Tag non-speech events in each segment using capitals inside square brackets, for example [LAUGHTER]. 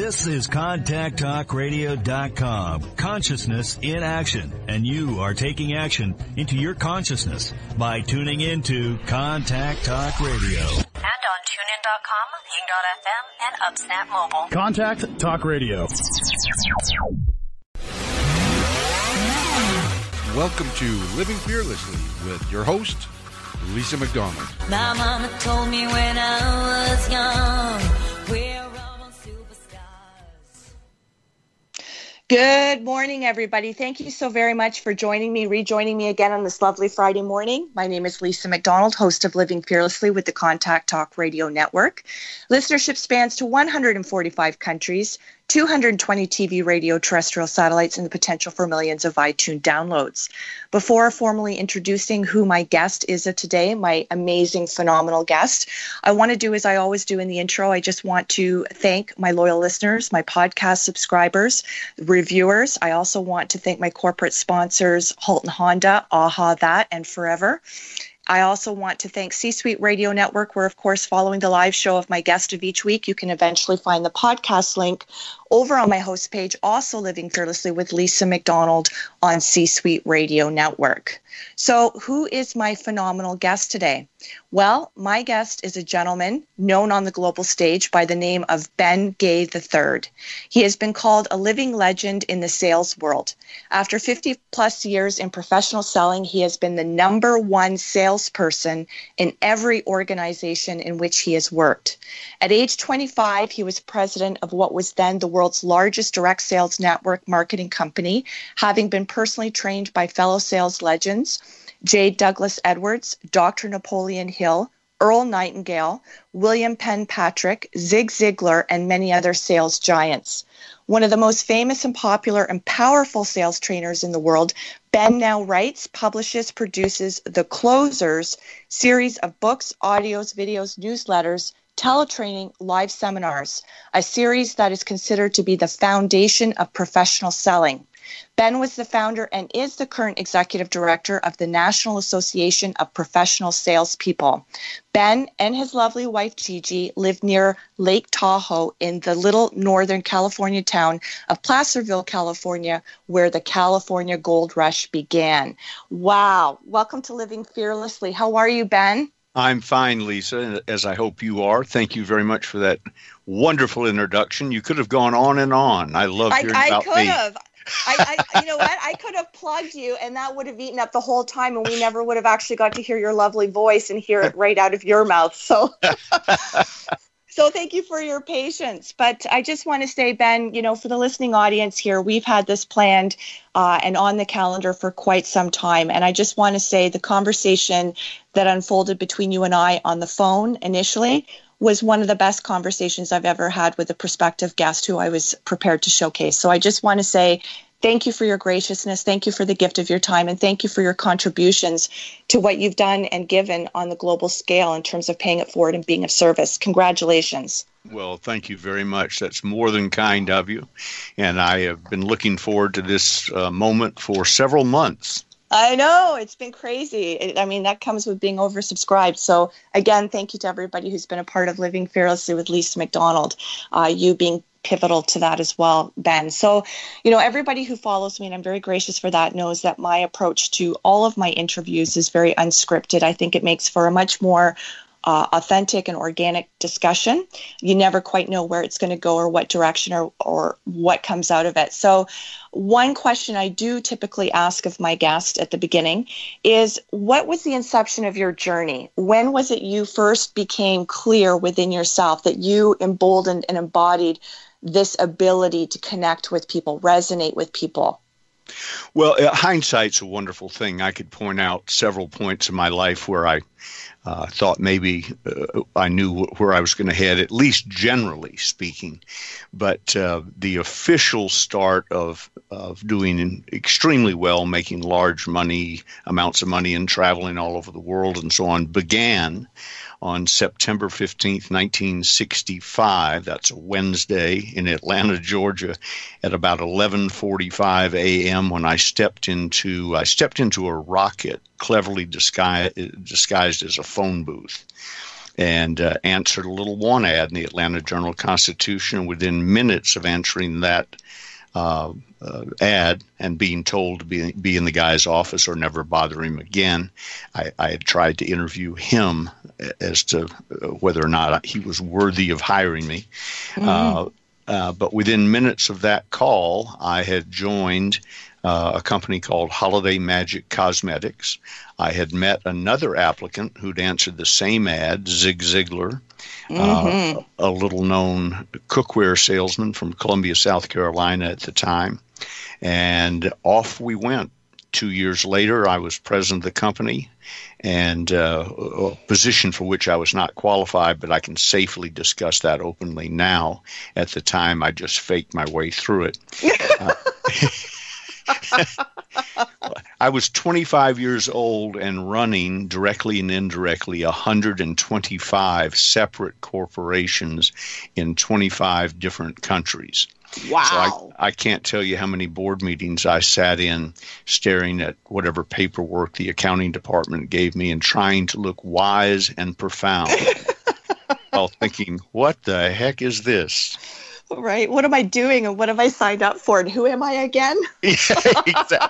This is ContactTalkRadio.com. Consciousness in action. And you are taking action into your consciousness by tuning into Contact Talk Radio. And on TuneIn.com, Ping.fm, and UpSnap Mobile. Contact Talk Radio. Welcome to Living Fearlessly with your host, Lisa McDonald. My mama told me when I was young, Good morning, everybody. Thank you so very much for joining me, rejoining me again on this lovely Friday morning. My name is Lisa McDonald, host of Living Fearlessly with the Contact Talk Radio Network. Listenership spans to 145 countries, 220 TV, radio, terrestrial satellites, and the potential for millions of iTunes downloads. Before formally introducing who my guest is today, my amazing, phenomenal guest, I want to do as I always do in the intro. I just want to thank my loyal listeners, my podcast subscribers, reviewers. I also want to thank my corporate sponsors, Halton Honda, Aha That, and Forever. I also want to thank C Suite Radio Network, where, of course, following the live show of my guest of each week, you can eventually find the podcast link over on my host page, also Living Fearlessly with Lisa McDonald on C Suite Radio Network. So, who is my phenomenal guest today? Well, my guest is a gentleman known on the global stage by the name of Ben Gay III. He has been called a living legend in the sales world. After 50 plus years in professional selling, he has been the number one salesperson in every organization in which he has worked. At age 25, he was president of what was then the world's largest direct sales network marketing company, having been personally trained by fellow sales legends J. Douglas Edwards, Dr. Napoleon Hill, Earl Nightingale, William Penn Patrick, Zig Ziglar, and many other sales giants. One of the most famous and popular and powerful sales trainers in the world, Ben now writes, publishes, produces the Closers series of books, audios, videos, newsletters, teletraining, live seminars, a series that is considered to be the foundation of professional selling. Ben was the founder and is the current executive director of the National Association of Professional Salespeople. Ben and his lovely wife Gigi live near Lake Tahoe in the little northern California town of Placerville, California, where the California Gold Rush began. Wow. Welcome to Living Fearlessly. How are you, Ben? I'm fine, Lisa, as I hope you are. Thank you very much for that wonderful introduction. You could have gone on and on. I love hearing I, I about could me. have. I, I, you know what? I could have plugged you, and that would have eaten up the whole time, and we never would have actually got to hear your lovely voice and hear it right out of your mouth. So, [LAUGHS] so thank you for your patience. But I just want to say, Ben, you know, for the listening audience here, we've had this planned uh, and on the calendar for quite some time, and I just want to say the conversation that unfolded between you and I on the phone initially was one of the best conversations I've ever had with a prospective guest who I was prepared to showcase. So I just want to say thank you for your graciousness, thank you for the gift of your time, and thank you for your contributions to what you've done and given on the global scale in terms of paying it forward and being of service. Congratulations. Well, thank you very much. That's more than kind of you. And I have been looking forward to this uh, moment for several months. I know it's been crazy. It, I mean, that comes with being oversubscribed. So, again, thank you to everybody who's been a part of Living Fearlessly with Lisa McDonald. Uh, you being pivotal to that as well, Ben. So, you know, everybody who follows me, and I'm very gracious for that, knows that my approach to all of my interviews is very unscripted. I think it makes for a much more uh, authentic and organic discussion. You never quite know where it's going to go or what direction or, or what comes out of it. So, one question I do typically ask of my guest at the beginning is what was the inception of your journey? When was it you first became clear within yourself that you emboldened and embodied this ability to connect with people, resonate with people? Well, uh, hindsight's a wonderful thing. I could point out several points in my life where I uh, thought maybe uh, I knew where I was going to head, at least generally speaking. But uh, the official start of of doing extremely well, making large money amounts of money, and traveling all over the world and so on began on September 15th, 1965. That's a Wednesday in Atlanta, Georgia, at about 11:45 a.m. when I stepped into I stepped into a rocket cleverly disguised disguised as a phone booth. and uh, answered a little one ad in the Atlanta Journal Constitution. Within minutes of answering that uh, uh, ad and being told to be, be in the guy's office or never bother him again, I, I had tried to interview him as to uh, whether or not he was worthy of hiring me. Uh, uh, but within minutes of that call, I had joined uh, a company called Holiday Magic Cosmetics. I had met another applicant who'd answered the same ad, Zig Ziglar, uh, a little known cookware salesman from Columbia, South Carolina at the time. And off we went. Two years later, I was president of the company and uh, a position for which I was not qualified, but I can safely discuss that openly now. At the time, I just faked my way through it. [LAUGHS] [LAUGHS] I was 25 years old and running directly and indirectly 125 separate corporations in 25 different countries. Wow. So I, I can't tell you how many board meetings I sat in staring at whatever paperwork the accounting department gave me and trying to look wise and profound [LAUGHS] while thinking, what the heck is this? Right. What am I doing and what have I signed up for and who am I again? [LAUGHS] Yeah, exactly.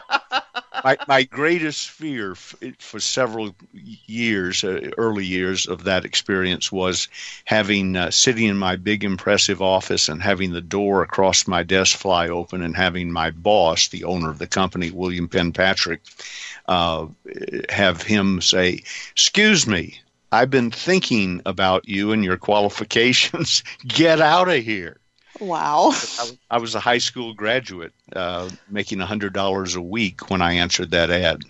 my, my greatest fear f- for several years, uh, early years of that experience, was having uh, sitting in my big impressive office and having the door across my desk fly open and having my boss, the owner of the company, William Penn Patrick, uh, have him say, "Excuse me." I've been thinking about you and your qualifications. [LAUGHS] Get out of here. Wow. I, was a high school graduate uh, making $100 a week when I answered that ad.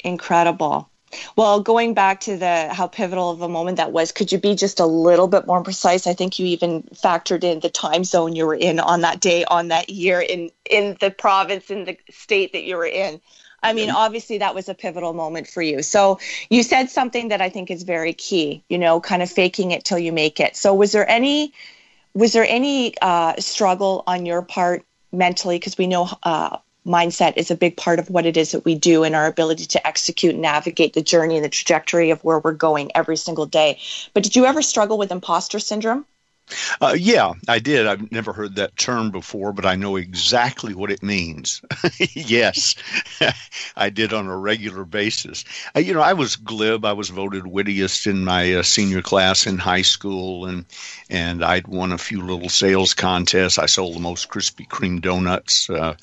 Incredible. Well, going back to the how pivotal of a moment that was, could you be just a little bit more precise? I think you even factored in the time zone you were in on that day, on that year, in in the province, in the state that you were in. I mean, obviously that was a pivotal moment for you. So you said something that I think is very key. You know, kind of faking it till you make it. So was there any was there any uh, struggle on your part mentally? Because we know uh, mindset is a big part of what it is that we do and our ability to execute and navigate the journey and the trajectory of where we're going every single day. But did you ever struggle with imposter syndrome? Uh, yeah, I did. I've never heard that term before, but I know exactly what it means. [LAUGHS] yes, [LAUGHS] I did on a regular basis. Uh, you know, I was glib. I was voted wittiest in my uh, senior class in high school, and and I'd won a few little sales contests. I sold the most Krispy Kreme donuts uh,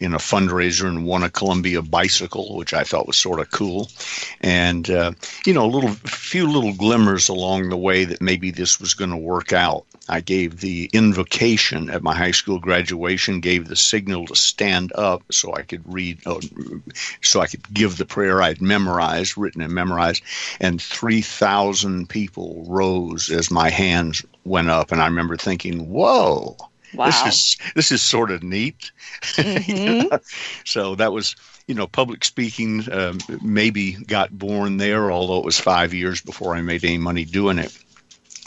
in a fundraiser and won a Columbia bicycle, which I thought was sort of cool. And uh, you know, a little few little glimmers along the way that maybe this was going to work out. I gave the invocation at my high school graduation, gave the signal to stand up so I could read, oh, so I could give the prayer I'd memorized, written and memorized, and 3,000 people rose as my hands went up. And I remember thinking, whoa. Wow. This is this is sort of neat. [LAUGHS] Mhm. so that was, you know, public speaking um, maybe got born there, although it was five years before I made any money doing it.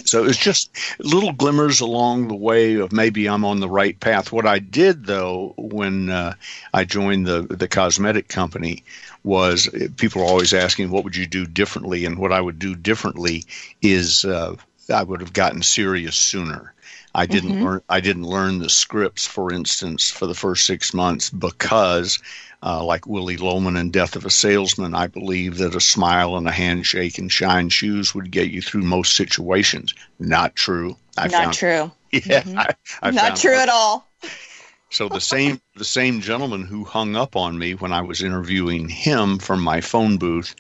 So it was just little glimmers along the way of maybe I'm on the right path. What I did though, when uh, I joined the the cosmetic company, was uh, people are always asking what would you do differently, and what I would do differently is uh, I would have gotten serious sooner. I didn't learn. I didn't learn the scripts, for instance, for the first six months because, uh, like Willy Loman in Death of a Salesman, I believe that a smile and a handshake and shine shoes would get you through most situations. Not true. I Not found, true. [LAUGHS] Yeah, I, I Not true at all. [LAUGHS] so the same the same gentleman who hung up on me when I was interviewing him from my phone booth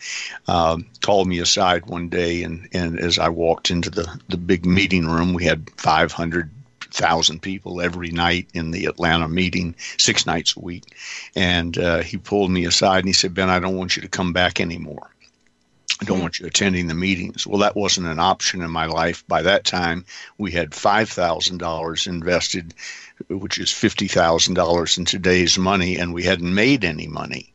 uh, called me aside one day, and, and as I walked into the the big meeting room, we had five hundred thousand people every night in the Atlanta meeting, six nights a week, and uh, he pulled me aside and he said, "Ben, I don't want you to come back anymore." I don't want you attending the meetings. Well, that wasn't an option in my life. By that time, we had $5,000 invested, which is $50,000 in today's money, and we hadn't made any money.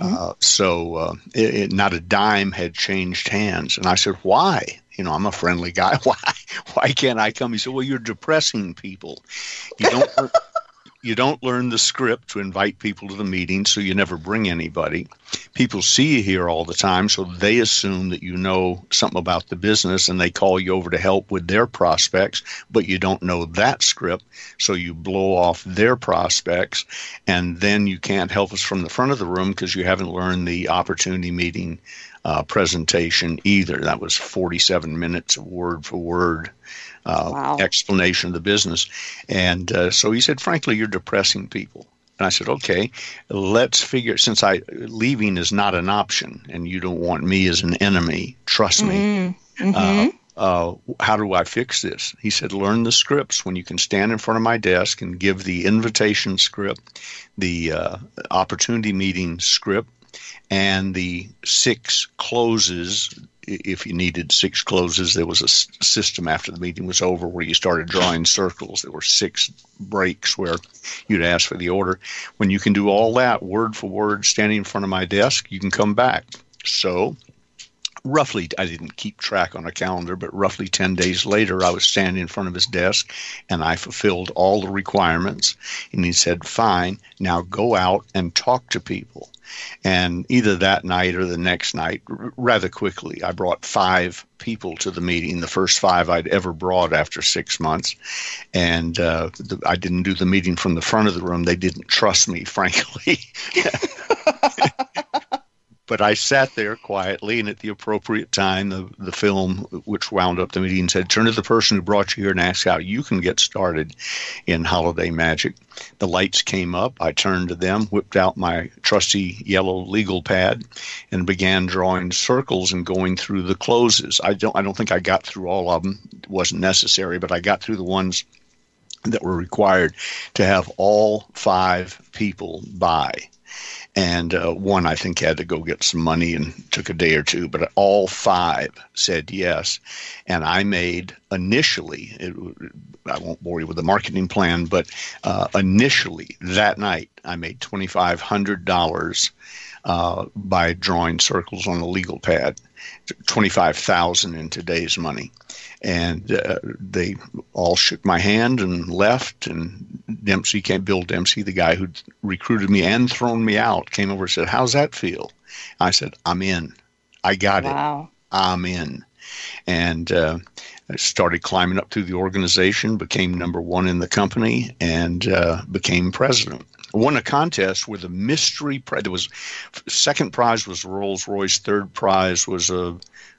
Uh, so uh, it, it, not a dime had changed hands. And I said, why? You know, I'm a friendly guy. [LAUGHS] Why? Why can't I come? He said, well, you're depressing people. You don't. [LAUGHS] you don't learn the script to invite people to the meeting, so you never bring anybody. People see you here all the time, so they assume that you know something about the business and they call you over to help with their prospects, but you don't know that script, so you blow off their prospects, and then you can't help us from the front of the room because you haven't learned the opportunity meeting uh, presentation either. That was 47 minutes of word for word uh, Wow. explanation of the business. And uh, so he said, frankly, you're depressing people. And I said, okay, let's figure. Since I leaving is not an option, and you don't want me as an enemy, trust me. Uh, uh, how do I fix this? He said, learn the scripts when you can stand in front of my desk and give the invitation script, the uh, opportunity meeting script, and the six closes. If you needed six closes, there was a system after the meeting was over where you started drawing circles. There were six breaks where you'd ask for the order. When you can do all that word for word, standing in front of my desk, you can come back. So roughly i didn't keep track on a calendar but roughly 10 days later i was standing in front of his desk and i fulfilled all the requirements and he said fine now go out and talk to people and either that night or the next night r- rather quickly i brought five people to the meeting the first five i'd ever brought after six months. And uh, the, i didn't do the meeting from the front of the room. They didn't trust me [LAUGHS] frankly [LAUGHS] [LAUGHS] but I sat there quietly, and at the appropriate time, the, the film, which wound up the meeting, said, Turn to the person who brought you here and ask how you can get started in holiday magic. The lights came up. I turned to them, whipped out my trusty yellow legal pad, and began drawing circles and going through the closes. I don't, I don't think I got through all of them. It wasn't necessary, but I got through the ones that were required to have all five people buy and uh, one I think had to go get some money and took a day or two, but all five said yes. And I made initially, it, I won't bore you with the marketing plan, but uh, initially that night I made twenty five hundred dollars uh, by drawing circles on a legal pad, twenty five thousand in today's money. And uh, they all shook my hand and left. And Dempsey came, Bill Dempsey, the guy who recruited me and thrown me out, came over and said, "How's that feel?" I said, "I'm in. I got it. I'm in." And uh, I started climbing up through the organization, became number one in the company, and uh, became president. Won a contest with a mystery. prize. there was second prize was Rolls Royce, third prize was a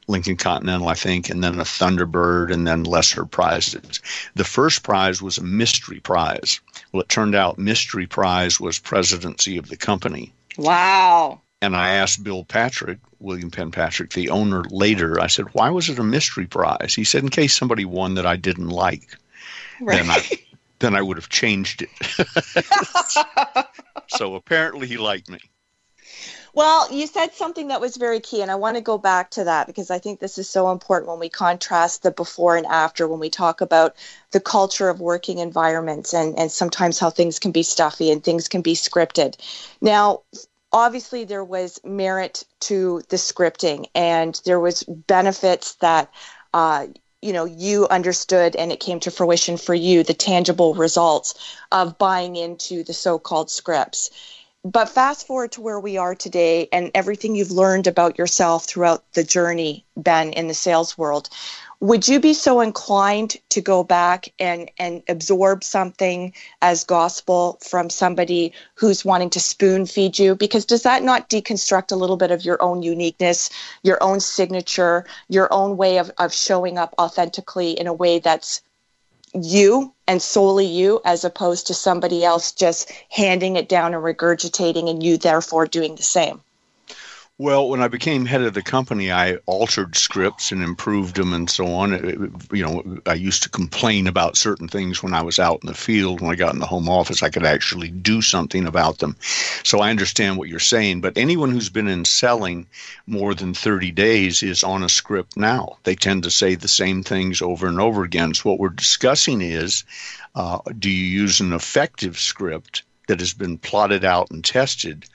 Lincoln Continental, I think, and then a Thunderbird, and then lesser prizes. The first prize was a mystery prize. Well, it turned out mystery prize was presidency of the company. Wow. And I asked Bill Patrick, William Penn Patrick, the owner, later, I said, why was it a mystery prize? He said, in case somebody won that I didn't like, Right. Then I, would have changed it. [LAUGHS] so apparently he liked me. Well, you said something that was very key, and I want to go back to that because I think this is so important when we contrast the before and after, when we talk about the culture of working environments and, and sometimes how things can be stuffy and things can be scripted. Now, obviously, there was merit to the scripting, and there was benefits that. Uh, you know you understood and it came to fruition for you the tangible results of buying into the so-called scripts but fast forward to where we are today and everything you've learned about yourself throughout the journey, Ben, in the sales world. Would you be so inclined to go back and, and absorb something as gospel from somebody who's wanting to spoon feed you? Because does that not deconstruct a little bit of your own uniqueness, your own signature, your own way of, of showing up authentically in a way that's you and solely you as opposed to somebody else just handing it down and regurgitating and you therefore doing the same Well, when I became head of the company, I altered scripts and improved them and so on. It- you know, I used to complain about certain things when I was out in the field. When I got in the home office, I could actually do something about them. So I understand what you're saying. But anyone who's been in selling more than 30 days is on a script now. They tend to say the same things over and over again. So what we're discussing is uh, do you use an effective script that has been plotted out and tested?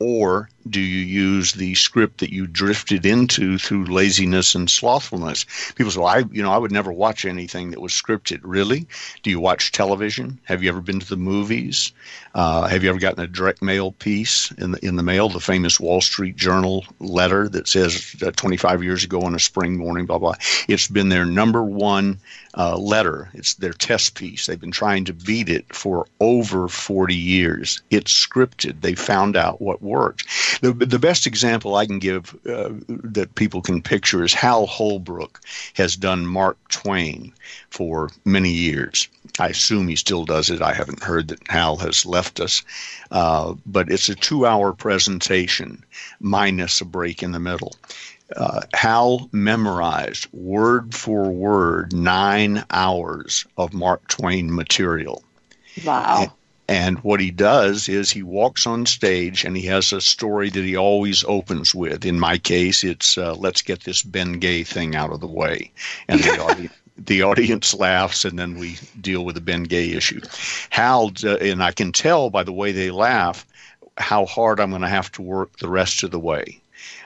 or do you use the script that you drifted into through laziness and slothfulness? People say, well, I, you know, I would never watch anything that was scripted. Really? Do you watch television? Have you ever been to the movies? Uh, have you ever gotten a direct mail piece in the in the mail, the famous Wall Street Journal letter that says uh, 25 years ago on a spring morning, blah blah. It's been their number one uh, letter. It's their test piece. They've been trying to beat it for over 40 years. It's scripted. They found out what works. The, the best example I can give uh, that people can picture is Hal Holbrook has done Mark Twain for many years. I assume he still does it. I haven't heard that Hal has left us. Uh, but it's a two hour presentation minus a break in the middle. Uh, Hal memorized word for word nine hours of Mark Twain material. Wow. And what he does is he walks on stage and he has a story that he always opens with. In my case, it's uh, let's get this Ben Gay thing out of the way. And the [LAUGHS] audience. The audience laughs, and then we deal with the Ben Gay issue. Hal, uh, and I can tell by the way they laugh how hard I'm going to have to work the rest of the way.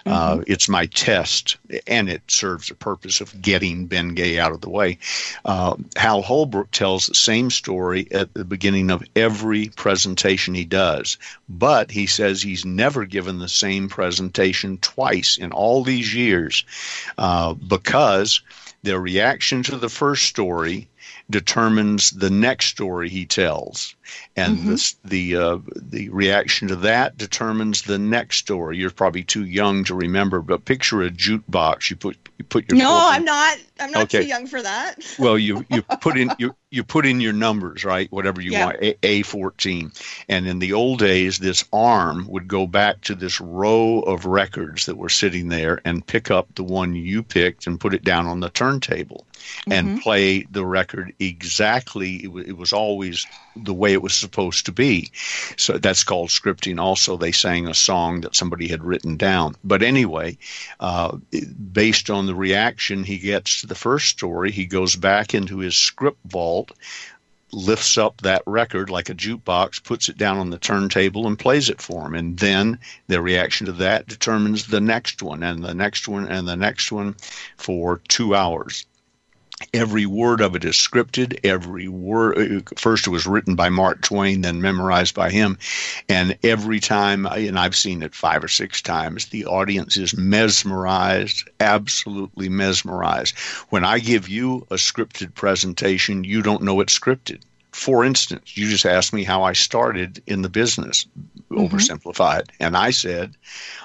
Uh, it's my test, and it serves the purpose of getting Ben Gay out of the way. Uh, Hal Holbrook tells the same story at the beginning of every presentation he does, but he says he's never given the same presentation twice in all these years uh, because their reaction to the first story determines the next story he tells, and the the uh, the reaction to that determines the next story. You're probably too young to remember, but picture a jukebox. You put you put your No, I'm not. I'm not Okay. too young for that. well you you put in you you put in your numbers right? Whatever you Yeah. want a, a14 and in the old days this arm would go back to this row of records that were sitting there and pick up the one you picked and put it down on the turntable and play the record exactly. It, wa- it was always the way it was supposed to be. So that's called scripting. Also they sang a song that somebody had written down. But anyway uh, based on the reaction he gets to the first story, he goes back into his script vault, lifts up that record like a jukebox, puts it down on the turntable, and plays it for him. And then their reaction to that determines the next one, and the next one, and the next one for two hours every word of it is scripted. Every word uh, first it was written by mark twain then memorized by him. And every time and i've seen it five or six times the audience is mesmerized absolutely mesmerized. When i give you a scripted presentation you don't know it's scripted. For instance you just asked me how i started in the business mm-hmm. oversimplified. And i said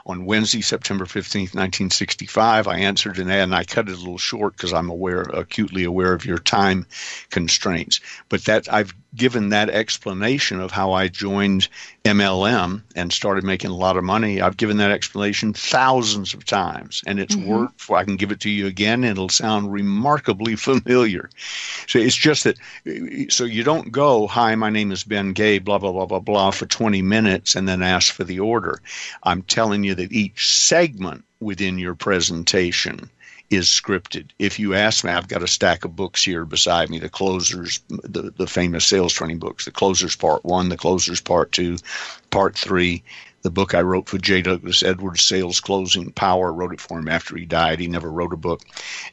on Wednesday, September 15th, 1965. I answered an ad and I cut it a little short because I'm aware, acutely aware of your time constraints. But that I've given that explanation of how I joined MLM and started making a lot of money. I've given that explanation thousands of times and it's mm-hmm. worked for, I can give it to you again. And it'll sound remarkably [LAUGHS] familiar. So it's just that, so you don't go, hi, my name is Ben Gay, blah, blah, blah, blah, blah, for 20 minutes and then ask for the order. I'm telling you that each segment within your presentation is scripted. If you ask me, I've got a stack of books here beside me, the closers, the, the famous sales training books, the closers part one, the closers part two, part three. The book I wrote for J. Douglas Edwards, Sales Closing Power, wrote it for him after he died. He never wrote a book.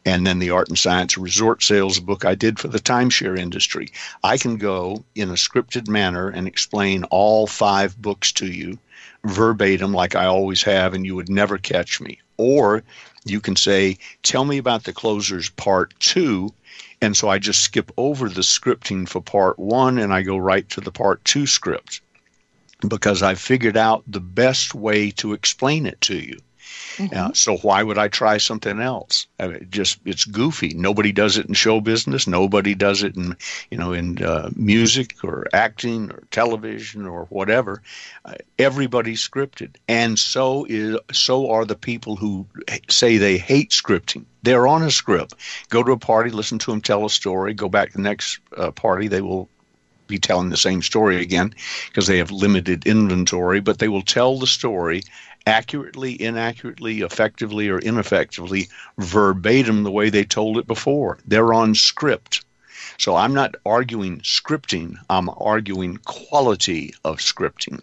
And then The Art and Science Resort Sales, book I did for the timeshare industry. I can go in a scripted manner and explain all five books to you verbatim like I always have, and you would never catch me. Or you can say, Tell me about the closers part two. And so I just skip over the scripting for part one and I go right to the part two script because I figured out the best way to explain it to you. Uh, so why would I try something else? I mean, just it's goofy. Nobody does it in show business. Nobody does it in you know in uh, music or acting or television or whatever. Uh, everybody's scripted, and so is so are the people who say they hate scripting. They're on a script. Go to a party, listen to them tell a story. Go back to the next uh, party. They will be telling the same story again because they have limited inventory, but they will tell the story accurately, inaccurately, effectively, or ineffectively, verbatim the way they told it before. They're on script. So I'm not arguing scripting, I'm arguing quality of scripting.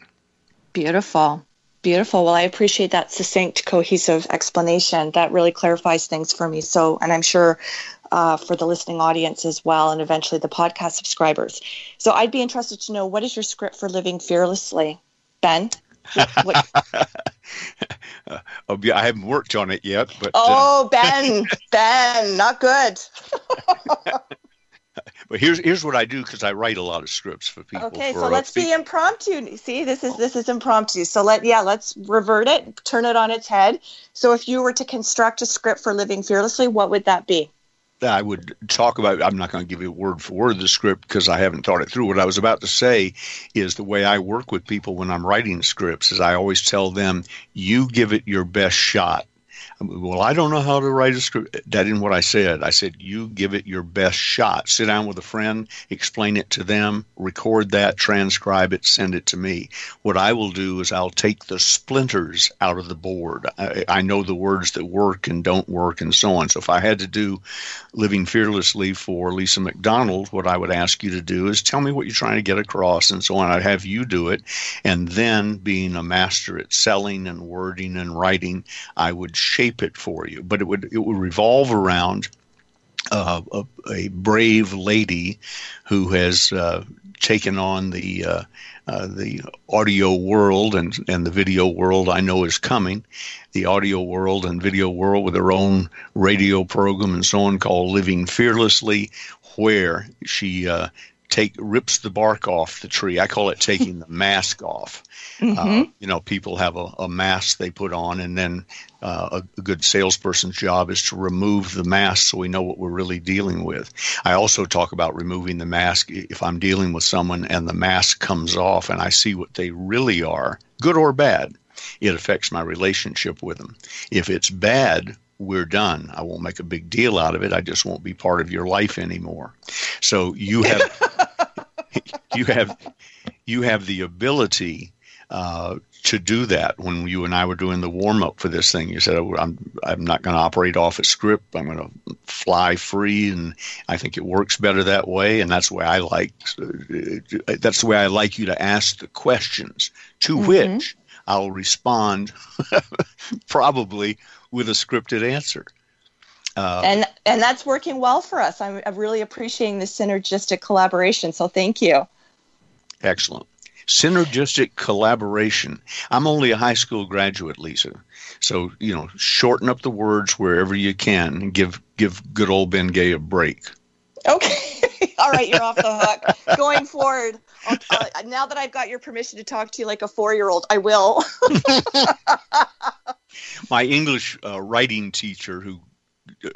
Beautiful. Beautiful. Well, I appreciate that succinct, cohesive explanation. That really clarifies things for me. So, and I'm sure uh, for the listening audience as well, and eventually the podcast subscribers. So, I'd be interested to know what is your script for living fearlessly, Ben? What- [LAUGHS] Uh, I haven't worked on it yet, but uh, oh, Ben, [LAUGHS] Ben, not good. [LAUGHS] but here's here's what I do because I write a lot of scripts for people. Okay, for, so uh, let's fe- be impromptu. See, this is this is impromptu. So let yeah, let's revert it, turn it on its head. So if you were to construct a script for living fearlessly, what would that be? I would talk about. I'm not going to give you word for word the script because I haven't thought it through. What I was about to say is the way I work with people when I'm writing scripts is I always tell them, "You give it your best shot." Well, I don't know how to write a script. That isn't what I said. I said, you give it your best shot. Sit down with a friend, explain it to them, record that, transcribe it, send it to me. What I will do is I'll take the splinters out of the board. I, I know the words that work and don't work and so on. So if I had to do Living Fearlessly for Lisa McDonald, what I would ask you to do is tell me what you're trying to get across and so on. I'd have you do it. And then, being a master at selling and wording and writing, I would shape it for you. But it would it would revolve around uh, a, a brave lady who has uh, taken on the uh, uh, the audio world and and the video world. I know is coming. The audio world and video world with her own radio program and so on called Living Fearlessly, where she uh, take rips the bark off the tree. I call it taking the [LAUGHS] mask off. Uh, you know, people have a, a mask they put on, and then uh, a, a good salesperson's job is to remove the mask so we know what we're really dealing with. I also talk about removing the mask if I'm dealing with someone and the mask comes off and I see what they really are, good or bad. It affects my relationship with them. If it's bad, we're done. I won't make a big deal out of it. I just won't be part of your life anymore. So you have [LAUGHS] you have you have the ability uh, to do that. When you and I were doing the warm up for this thing, you said, oh, "I'm I'm not going to operate off a script. I'm going to fly free," and I think it works better that way. And that's the way I like. That's the way I like you to ask the questions, to which I'll respond [LAUGHS] probably with a scripted answer. Uh, and and that's working well for us. I'm, I'm really appreciating the synergistic collaboration. So thank you. Excellent. Synergistic collaboration. I'm only a high school graduate, Lisa. So, you know, shorten up the words wherever you can and give give good old Ben Gay a break. Okay. [LAUGHS] All right, you're off the hook. [LAUGHS] Going forward, I'll, uh, now that I've got your permission to talk to you like a four year old, I will. [LAUGHS] My English uh, writing teacher, who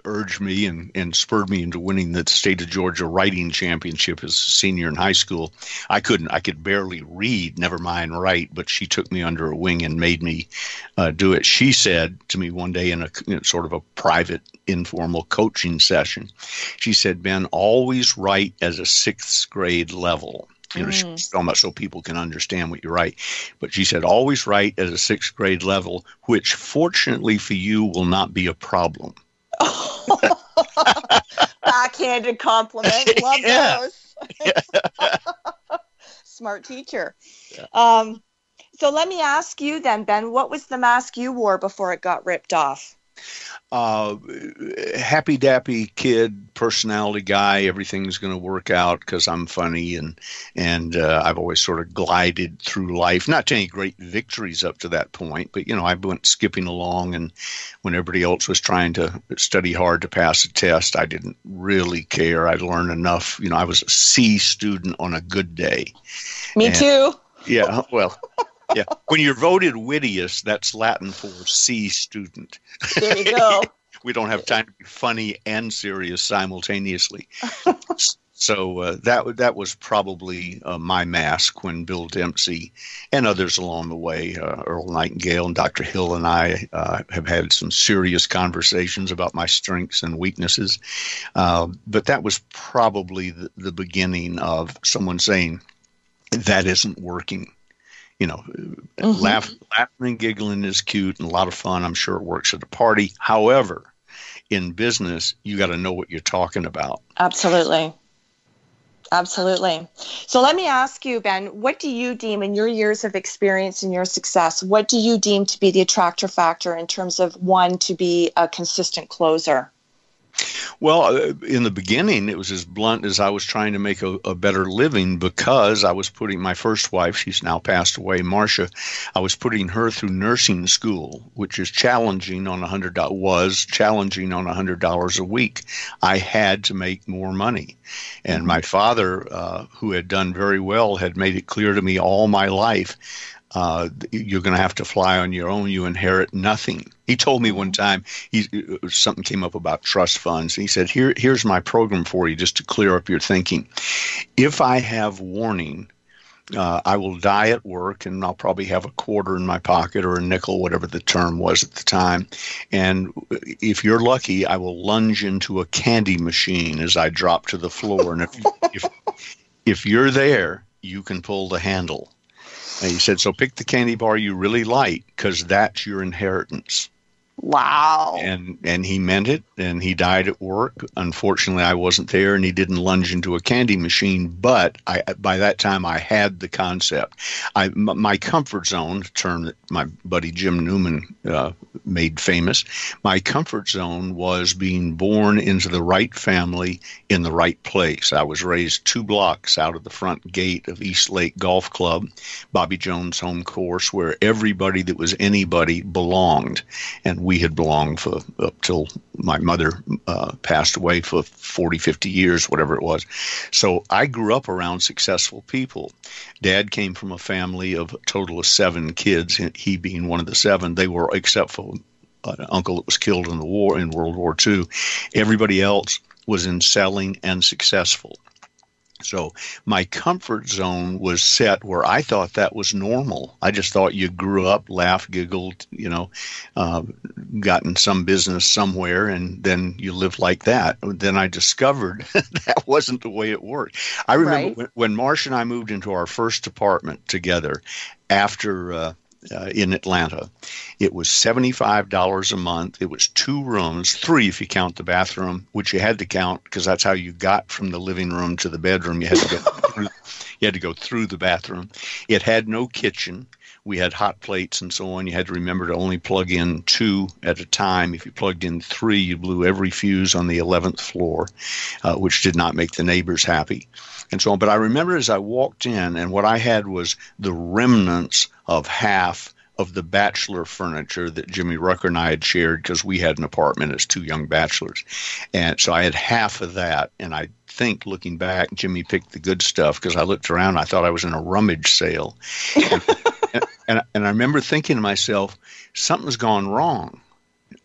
urged me and, and spurred me into winning the state of Georgia writing championship as a senior in high school. I couldn't, I could barely read, never mind write, but she took me under a wing and made me uh, do it. She said to me one day in a you know, sort of a private, informal coaching session, she said, Ben, always write as a sixth grade level. You know, she's talking about so people can understand what you write. But she said, always write at a sixth grade level, which fortunately for you will not be a problem. [LAUGHS] Backhanded compliment. [LAUGHS] Love Yeah. those. [LAUGHS] Smart teacher. Um, so let me ask you then, Ben, what was the mask you wore before it got ripped off? Uh, happy dappy kid, personality guy. Everything's going to work out because I'm funny and and uh, I've always sort of glided through life. Not to any great victories up to that point, but you know I went skipping along, and when everybody else was trying to study hard to pass a test, I didn't really care. I learned enough. You know, I was a C student on a good day. Me And- too. Yeah, well. Yeah, when you're voted wittiest, that's Latin for C student. There you go. [LAUGHS] we don't have time to be funny and serious simultaneously. [LAUGHS] so uh, that that was probably uh, my mask when Bill Dempsey and others along the way, uh, Earl Nightingale and Dr. Hill and I uh, have had some serious conversations about my strengths and weaknesses. Uh, but that was probably the, the beginning of someone saying that isn't working. You know, mm-hmm. laugh, laughing and giggling is cute and a lot of fun. I'm sure it works at a party. However, in business, you got to know what you're talking about. Absolutely. Absolutely. So let me ask you, Ben, what do you deem in your years of experience and your success, what do you deem to be the attractor factor in terms of one to be a consistent closer? Well, uh, in the beginning, it was as blunt as I was trying to make a, a, better living because I was putting my first wife, she's now passed away, Marcia, I was putting her through nursing school, which is challenging on a hundred was challenging on a hundred dollars a week. I had to make more money, and mm-hmm. my father, uh, who had done very well, had made it clear to me all my life uh, you're going to have to fly on your own. You inherit nothing. He told me one time he something came up about trust funds. He said, "Here, here's my program for you, just to clear up your thinking. If I have warning." Uh, I will die at work and I'll probably have a quarter in my pocket or a nickel, whatever the term was at the time. And if you're lucky, I will lunge into a candy machine as I drop to the floor. And if, if, if you're there, you can pull the handle. And he said, so pick the candy bar you really like because that's your inheritance. Wow. And and he meant it and he died at work. Unfortunately, I wasn't there and he didn't lunge into a candy machine, but I by that time I had the concept. I my comfort zone, term that my buddy Jim Newman uh, made famous, my comfort zone was being born into the right family in the right place. I was raised 2 blocks out of the front gate of East Lake Golf Club, Bobby Jones home course where everybody that was anybody belonged. And we had belonged for up till my mother uh, passed away for 40, 50 years, whatever it was. So I grew up around successful people. Dad came from a family of a total of seven kids, he being one of the seven. They were, except for an uncle that was killed in the war in World War II, everybody else was in selling and successful. So my comfort zone was set where I thought that was normal. I just thought you grew up, laughed, giggled, you know, uh, got in some business somewhere, and then you lived like that. Then I discovered [LAUGHS] that wasn't the way it worked. I remember right. when, when Marsh and I moved into our first apartment together after. Uh, uh, in Atlanta. It was $75 a month. It was two rooms, three if you count the bathroom, which you had to count because that's how you got from the living room to the bedroom. You had to go [LAUGHS] through, you had to go through the bathroom. It had no kitchen. We had hot plates and so on. You had to remember to only plug in two at a time. If you plugged in three, you blew every fuse on the 11th floor, uh, which did not make the neighbors happy and so on. But I remember as I walked in, and what I had was the remnants of half of the bachelor furniture that Jimmy Rucker and I had shared because we had an apartment as two young bachelors. And so I had half of that. And I think looking back, Jimmy picked the good stuff because I looked around, I thought I was in a rummage sale. and, [LAUGHS] and, and, and I remember thinking to myself, something's gone wrong.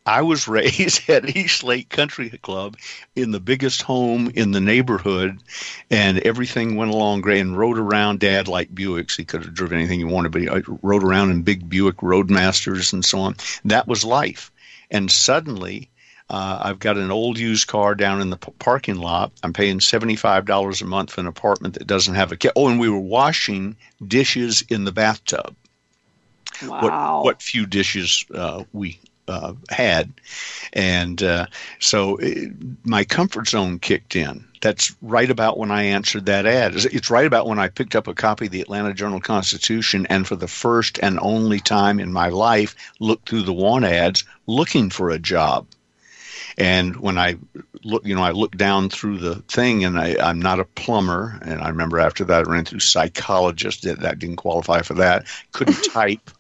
I was [LAUGHS] raised at East Lake Country Club in the biggest home in the neighborhood, and everything went along great. And rode around. Dad liked Buicks; he could have driven anything he wanted, but he rode around in big Buick Roadmasters and so on. That was life. And suddenly, uh, I've got an old used car down in the p- parking lot. I'm paying $75 a month for an apartment that doesn't have a. Ca- oh, and we were washing dishes in the bathtub. Wow. What, what few dishes uh, we uh, had, and uh, so it, my comfort zone kicked in. That's right about when I answered that ad. It's right about when I picked up a copy of the Atlanta Journal Constitution, and for the first and only time in my life, looked through the want ads looking for a job. And when I look, you know, I looked down through the thing, and I, I'm not a plumber. And I remember after that, I ran through psychologist. That, that didn't qualify for that. Couldn't [LAUGHS] type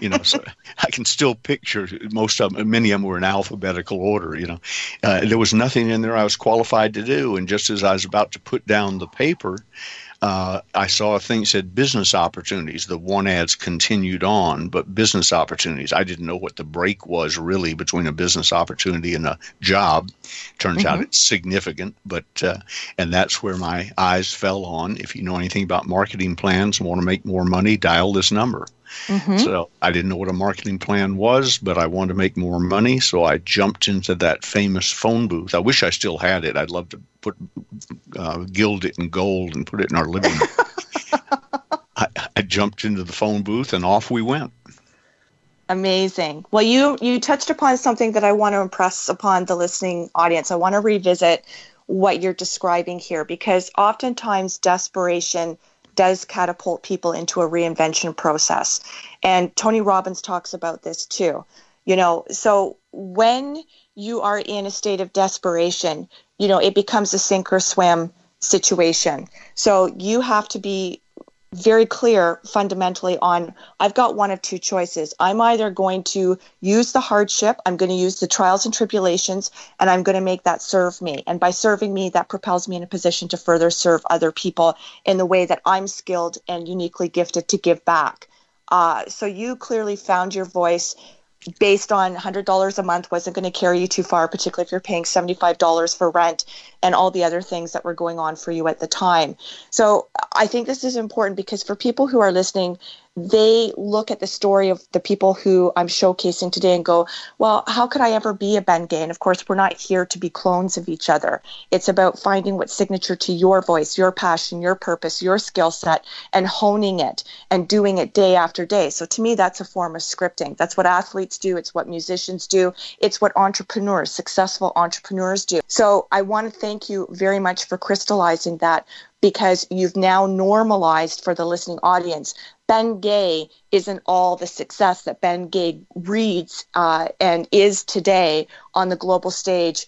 you know, so I can still picture most of them. Many of them were in alphabetical order. You know, uh, there was nothing in there I was qualified to do, and just as I was about to put down the paper, uh, I saw a thing that said business opportunities. The one ads continued on, but business opportunities. I didn't know what the break was really between a business opportunity and a job. Turns mm-hmm. out it's significant, but uh, and that's where my eyes fell on. If you know anything about marketing plans and want to make more money, dial this number. Mm-hmm. So I didn't know what a marketing plan was, but I wanted to make more money. So I jumped into that famous phone booth. I wish I still had it. I'd love to put uh, gild it in gold and put it in our living room. [LAUGHS] I, I jumped into the phone booth and off we went. Amazing. Well, you you touched upon something that I want to impress upon the listening audience. I want to revisit what you're describing here because oftentimes desperation does catapult people into a reinvention process. And Tony Robbins talks about this too. You know, so when you are in a state of desperation, you know, it becomes a sink or swim situation. So you have to be very clear fundamentally on I've got one of two choices. I'm either going to use the hardship, I'm going to use the trials and tribulations, and I'm going to make that serve me. And by serving me, that propels me in a position to further serve other people in the way that I'm skilled and uniquely gifted to give back. Uh, so you clearly found your voice based on $100 a month wasn't going to carry you too far, particularly if you're paying $75 for rent and all the other things that were going on for you at the time. So I think this is important because for people who are listening, they look at the story of the people who I'm showcasing today and go, well, how could I ever be a Ben Gay? And of course, we're not here to be clones of each other. It's about finding what signature to your voice, your passion, your purpose, your skill set, and honing it and doing it day after day. So to me, that's a form of scripting. That's what athletes do. It's what musicians do. It's what entrepreneurs, successful entrepreneurs do. So I want to thank you very much for crystallizing that because you've now normalized for the listening audience Ben Gay isn't all the success that Ben Gay reads uh, and is today on the global stage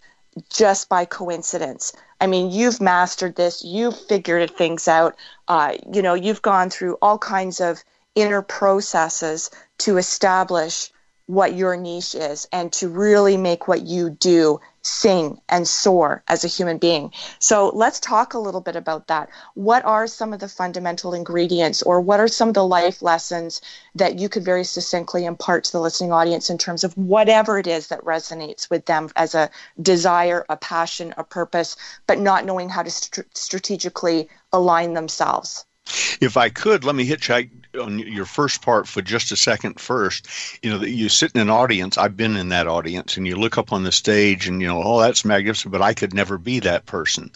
just by coincidence. I mean, you've mastered this, you've figured things out. Uh, you know, you've gone through all kinds of inner processes to establish what your niche is and to really make what you do sing and soar as a human being. So let's talk a little bit about that. What are some of the fundamental ingredients or what are some of the life lessons that you could very succinctly impart to the listening audience in terms of whatever it is that resonates with them as a desire, a passion, a purpose, but not knowing how to st- strategically align themselves? If I could, let me hitchhike on your first part for just a second first. You know, you sit in an audience. I've been in that audience, and you look up on the stage, and you know, oh, that's magnificent, but I could never be that person.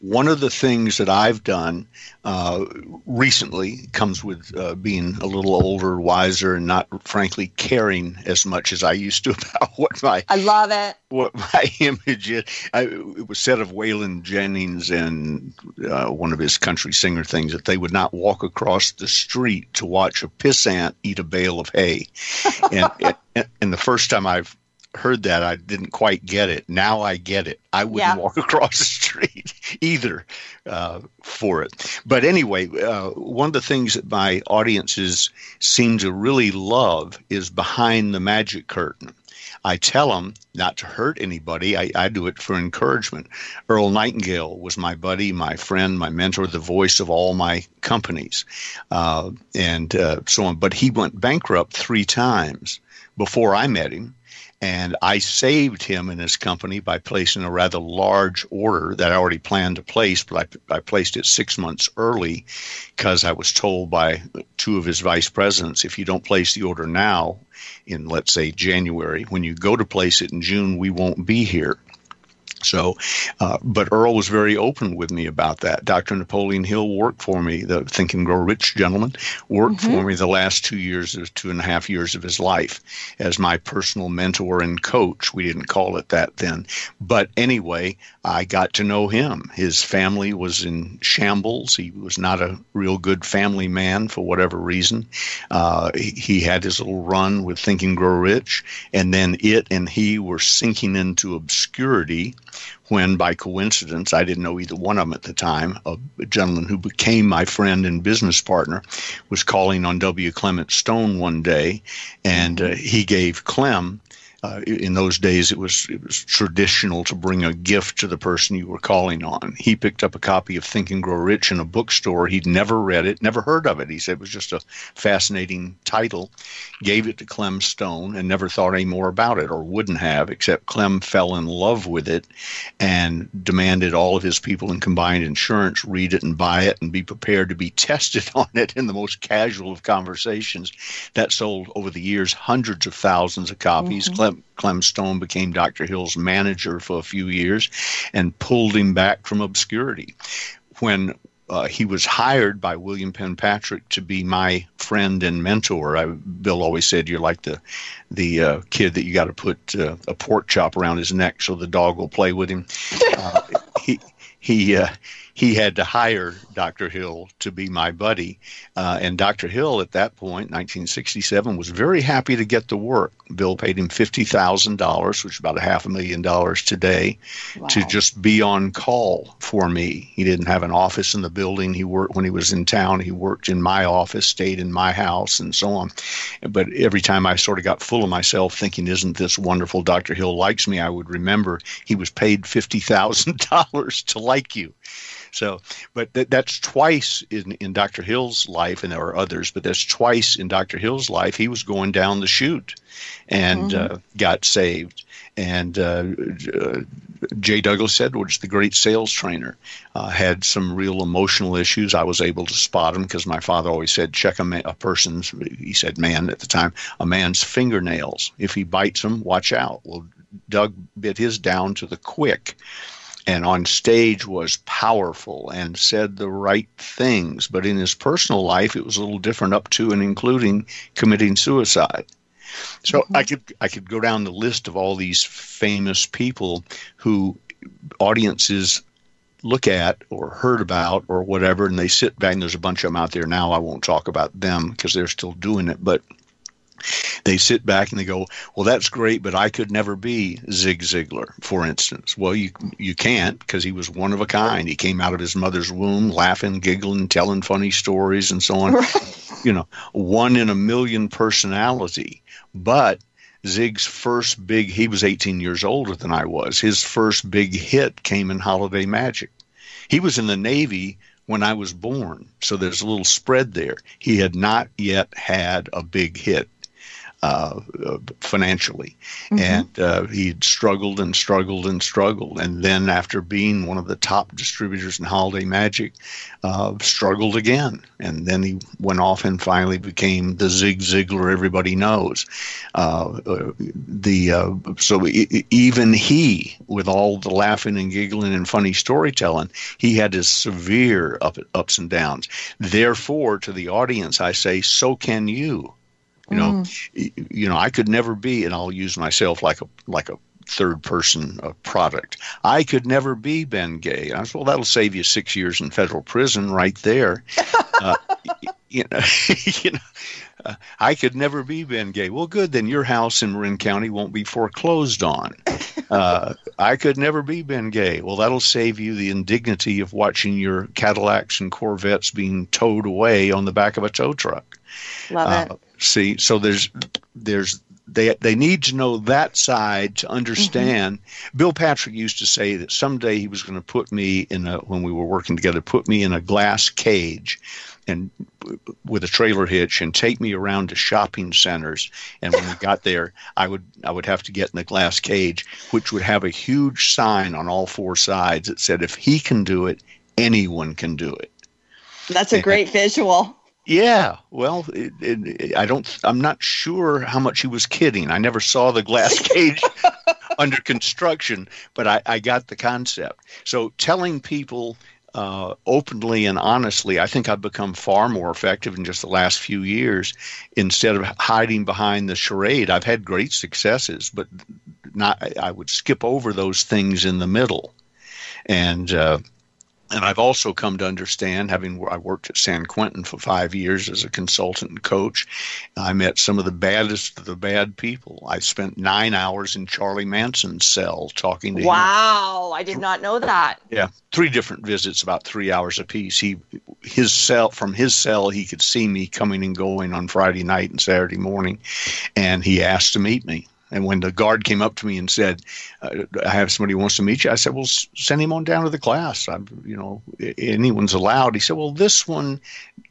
One of the things that I've done uh, recently comes with uh, being a little older, wiser, and not frankly caring as much as I used to [LAUGHS] about what my I love it. What my [LAUGHS] image is. I, it was said of Waylon Jennings and uh, one of his country singer things that they would not walk across the street to watch a pissant eat a bale of hay. [LAUGHS] and, and, and the first time I've heard that, I didn't quite get it. Now I get it. I wouldn't yeah. walk [LAUGHS] across the street either uh, for it. But anyway, uh, one of the things that my audiences seem to really love is behind the magic curtain. I tell them not to hurt anybody. I, I, do it for encouragement. Earl Nightingale was my buddy, my friend, my mentor, the voice of all my companies, uh, and uh, so on. But he went bankrupt three times before I met him. And I saved him and his company by placing a rather large order that I already planned to place, but I, I placed it six months early because I was told by two of his vice presidents if you don't place the order now, in let's say January, when you go to place it in June, we won't be here. So, uh, but Earl was very open with me about that. Dr. Napoleon Hill worked for me, the Think and Grow Rich gentleman, worked mm-hmm. for me the last two years, of two and a half years of his life as my personal mentor and coach. We didn't call it that then. But anyway, I got to know him. His family was in shambles. He was not a real good family man for whatever reason. Uh, he, had his little run with Think and Grow Rich, and then it and he were sinking into obscurity when by coincidence, I didn't know either one of them at the time, a gentleman who became my friend and business partner was calling on W. Clement Stone one day, and uh, he gave Clem uh, in those days it was it was traditional to bring a gift to the person you were calling on. He picked up a copy of Think and Grow Rich in a bookstore. He'd never read it, never heard of it. He said it was just a fascinating title. Gave it to Clem Stone and never thought any more about it or wouldn't have, except Clem fell in love with it and demanded all of his people in combined insurance read it and buy it and be prepared to be [LAUGHS] tested on it in the most casual of conversations. That sold over the years hundreds of thousands of copies. Mm-hmm. Clem Clem, Stone became Dr. Hill's manager for a few years and pulled him back from obscurity. When uh, he was hired by William Penn Patrick to be my friend and mentor. I, Bill always said, "You're like the the uh, kid that you got to put uh, a pork chop around his neck so the dog will play with him." [LAUGHS] Uh, he he uh, he had to hire Dr. Hill to be my buddy. Uh, and Dr. Hill, at that point, 1967, was very happy to get the work. Bill paid him $50,000, which is about a half a million dollars today, Wow. to just be on call for me. He didn't have an office in the building. He worked when he was in town. He worked in my office, stayed in my house, and so on. But every time I sort of got full of myself, thinking, "Isn't this wonderful? Dr. Hill likes me." I would remember he was paid fifty thousand dollars to like you. So, but th- that's twice in, in Dr. Hill's life, and there are others, but that's twice in Dr. Hill's life. He was going down the chute and uh, got saved. And uh, uh, J. Douglas Edwards, the great sales trainer, uh, had some real emotional issues. I was able to spot him because my father always said, check a, ma- a person's, he said man at the time, a man's fingernails. If he bites them, watch out. Well, Doug bit his down to the quick and on stage was powerful and said the right things. But in his personal life, it was a little different, up to and including committing suicide. So mm-hmm. I could I could go down the list of all these famous people who audiences look at or heard about or whatever, and they sit back. And there's a bunch of them out there now. I won't talk about them because they're still doing it, but they sit back and they go, "Well, that's great, but I could never be Zig Ziglar, for instance." Well, you you can't because he was one of a kind. He came out of his mother's womb, laughing, giggling, telling funny stories, and so on. You know, one in a million personality. But Zig's first big he was 18 years older than I was. His first big hit came in Holiday Magic. He was in the Navy when I was born, so there's a little spread there. He had not yet had a big hit uh, uh, financially, and uh, he'd struggled and struggled and struggled. And then, after being one of the top distributors in Holiday Magic, uh, struggled again. And then he went off and finally became the Zig Ziglar everybody knows. Uh, uh, the uh, so e- even he, with all the laughing and giggling and funny storytelling, he had his severe up, ups and downs. Therefore, to the audience, I say, so can you. You know, y- you know, I could never be, and I'll use myself like a like a third person uh, product. I could never be Ben Gay. And I said, well, that'll save you six years in federal prison right there. [LAUGHS] uh, you know, [LAUGHS] you know. Uh, I could never be Ben Gay. Well, good. Then your house in Marin County won't be foreclosed on. Uh, [LAUGHS] I could never be Ben Gay. Well, that'll save you the indignity of watching your Cadillacs and Corvettes being towed away on the back of a tow truck. Love Uh, it. See, so there's there's they they need to know that side to understand. Mm-hmm. Bill Patrick used to say that someday he was going to put me in a when we were working together, put me in a glass cage and with a trailer hitch and take me around to shopping centers and when we got there i would i would have to get in the glass cage which would have a huge sign on all four sides that said if he can do it anyone can do it That's a great visual. Yeah, well, it, it, I don't. I'm not sure how much he was kidding. I never saw the glass [LAUGHS] cage under construction, but I, I got the concept. So telling people uh, openly and honestly, I think I've become far more effective in just the last few years. Instead of hiding behind the charade, I've had great successes, but not. I- I would skip over those things in the middle, and. Uh, and I've also come to understand, having I worked at San Quentin for five years as a consultant and coach, I met some of the baddest of the bad people. I spent nine hours in Charlie Manson's cell talking to him. Wow, I did not know that. Yeah, three different visits, about three hours apiece. He, his cell, from his cell, he could see me coming and going on Friday night and Saturday morning, and he asked to meet me. And when the guard came up to me and said, uh, "I have somebody who wants to meet you," I said, "Well, s- send him on down to the class. I'm, you know, anyone's allowed." He said, "Well, this one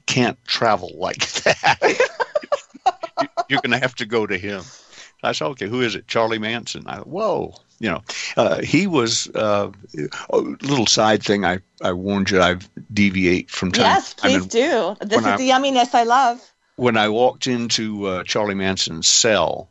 can't travel like [LAUGHS] that. [LAUGHS] You're going to have to go to him." I said, "Okay, who is it? Charlie Manson." I whoa, you know, uh, he was uh, a little side thing. I I warned you. I deviate from time. Yes, to time. please do. This is I- the yumminess I love. When I walked into uh, Charlie Manson's cell,